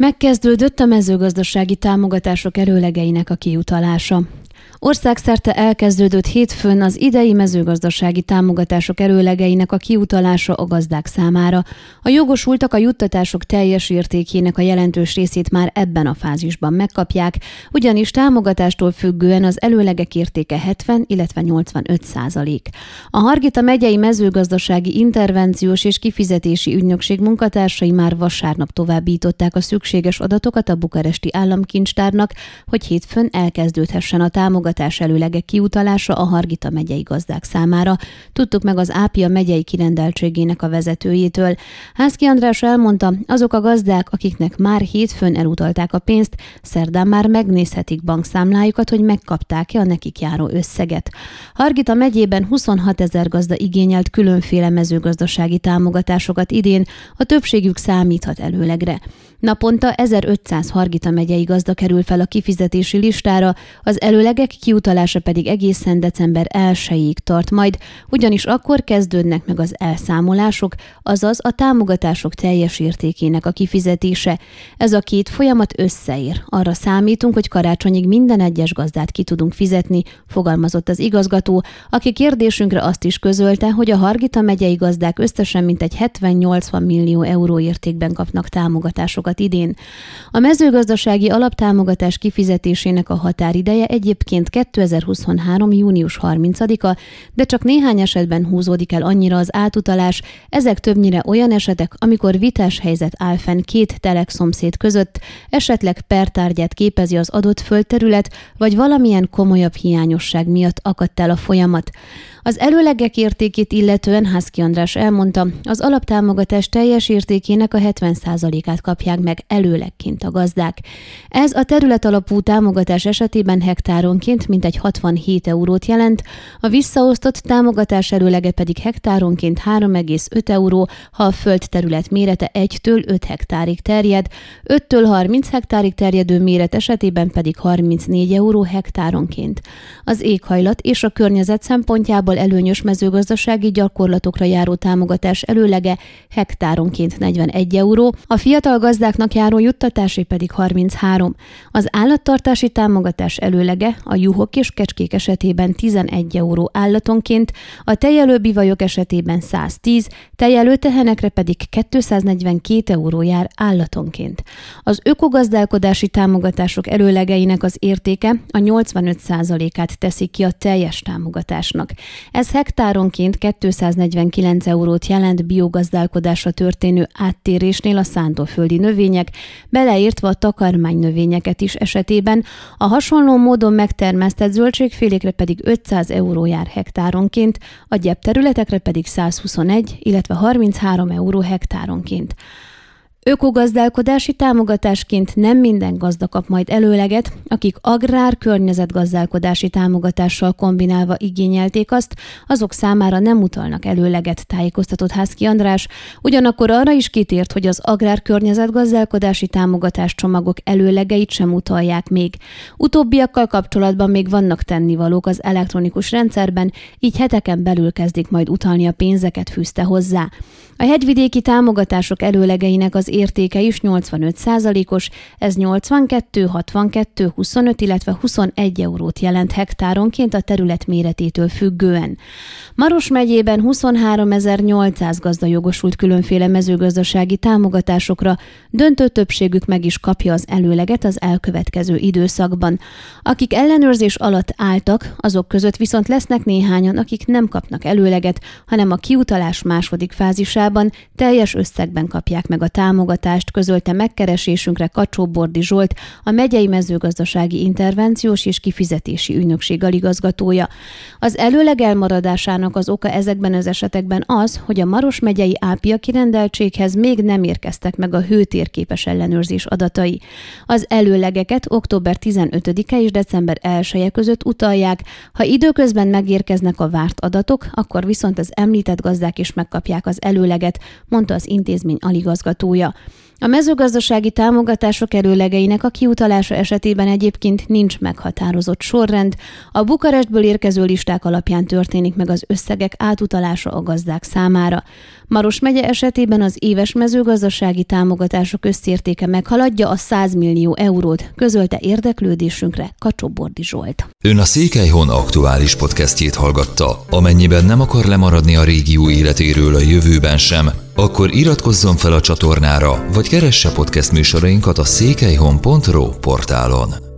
Megkezdődött a mezőgazdasági támogatások előlegeinek a kiutalása. Országszerte elkezdődött hétfőn az idei mezőgazdasági támogatások előlegeinek a kiutalása a gazdák számára. A jogosultak a juttatások teljes értékének a jelentős részét már ebben a fázisban megkapják, ugyanis támogatástól függően az előlegek értéke 70, illetve 85 százalék. A Hargita megyei mezőgazdasági intervenciós és kifizetési ügynökség munkatársai már vasárnap továbbították a szükséges adatokat a bukaresti államkincstárnak, hogy hétfőn elkezdődhessen a támogatás előlegek kiutalása a Hargita megyei gazdák számára. Tudtuk meg az Ápia megyei kirendeltségének a vezetőjétől. Házki András elmondta, azok a gazdák, akiknek már hétfőn elutalták a pénzt, szerdán már megnézhetik bankszámlájukat, hogy megkapták-e a nekik járó összeget. Hargita megyében 26 ezer gazda igényelt különféle mezőgazdasági támogatásokat idén, a többségük számíthat előlegre. Naponta 1500 Hargita megyei gazda kerül fel a kifizetési listára, az előlegek kiutalása pedig egészen december 1-ig tart majd, ugyanis akkor kezdődnek meg az elszámolások, azaz a támogatások teljes értékének a kifizetése. Ez a két folyamat összeér. Arra számítunk, hogy karácsonyig minden egyes gazdát ki tudunk fizetni, fogalmazott az igazgató, aki kérdésünkre azt is közölte, hogy a Hargita megyei gazdák összesen mintegy 70-80 millió euró értékben kapnak támogatásokat idén. A mezőgazdasági alaptámogatás kifizetésének a határideje egyébként 2023. június 30-a, de csak néhány esetben húzódik el annyira az átutalás, ezek többnyire olyan esetek, amikor vitás helyzet áll fenn két telek szomszéd között, esetleg pertárgyát képezi az adott földterület, vagy valamilyen komolyabb hiányosság miatt akadt el a folyamat. Az előlegek értékét illetően Házki András elmondta, az alaptámogatás teljes értékének a 70%-át kapják meg előlegként a gazdák. Ez a terület alapú támogatás esetében hektáronként mintegy 67 eurót jelent, a visszaosztott támogatás előlege pedig hektáronként 3,5 euró, ha a földterület mérete 1-től 5 hektárig terjed, 5-től 30 hektárig terjedő méret esetében pedig 34 euró hektáronként. Az éghajlat és a környezet szempontjából előnyös mezőgazdasági gyakorlatokra járó támogatás előlege hektáronként 41 euró, a fiatal gazdáknak járó juttatásé pedig 33. Az állattartási támogatás előlege a juhok és kecskék esetében 11 euró állatonként, a tejelő bivajok esetében 110, tejelő tehenekre pedig 242 euró jár állatonként. Az ökogazdálkodási támogatások előlegeinek az értéke a 85%-át teszi ki a teljes támogatásnak. Ez hektáronként 249 eurót jelent biogazdálkodásra történő áttérésnél a szántóföldi növények, beleértve a takarmány növényeket is esetében, a hasonló módon megtermesztett zöldségfélékre pedig 500 euró jár hektáronként, a gyepterületekre pedig 121, illetve 33 euró hektáronként. Ökogazdálkodási támogatásként nem minden gazda kap majd előleget, akik agrár környezetgazdálkodási támogatással kombinálva igényelték azt, azok számára nem utalnak előleget, tájékoztatott Házki András, ugyanakkor arra is kitért, hogy az agrár környezetgazdálkodási támogatás csomagok előlegeit sem utalják még. Utóbbiakkal kapcsolatban még vannak tennivalók az elektronikus rendszerben, így heteken belül kezdik majd utalni a pénzeket, fűzte hozzá. A hegyvidéki támogatások előlegeinek az értéke is 85 százalékos, ez 82, 62, 25, illetve 21 eurót jelent hektáronként a terület méretétől függően. Maros megyében 23.800 gazda jogosult különféle mezőgazdasági támogatásokra, döntő többségük meg is kapja az előleget az elkövetkező időszakban. Akik ellenőrzés alatt álltak, azok között viszont lesznek néhányan, akik nem kapnak előleget, hanem a kiutalás második fázisában teljes összegben kapják meg a támogatást, közölte megkeresésünkre Kacsó Bordi Zsolt, a megyei mezőgazdasági intervenciós és kifizetési ügynökség aligazgatója. Az előleg elmaradásának az oka ezekben az esetekben az, hogy a Maros megyei ápia kirendeltséghez még nem érkeztek meg a hőtérképes ellenőrzés adatai. Az előlegeket október 15-e és december 1 -e között utalják, ha időközben megérkeznek a várt adatok, akkor viszont az említett gazdák is megkapják az előleget, mondta az intézmény aligazgatója. 的。A mezőgazdasági támogatások erőlegeinek a kiutalása esetében egyébként nincs meghatározott sorrend, a Bukarestből érkező listák alapján történik meg az összegek átutalása a gazdák számára. Maros megye esetében az éves mezőgazdasági támogatások összértéke meghaladja a 100 millió eurót, közölte érdeklődésünkre Kacsobordi Zsolt. Ön a Székelyhon aktuális podcastjét hallgatta. Amennyiben nem akar lemaradni a régió életéről a jövőben sem, akkor iratkozzon fel a csatornára, vagy keresse podcast műsorainkat a székelyhon.pro portálon.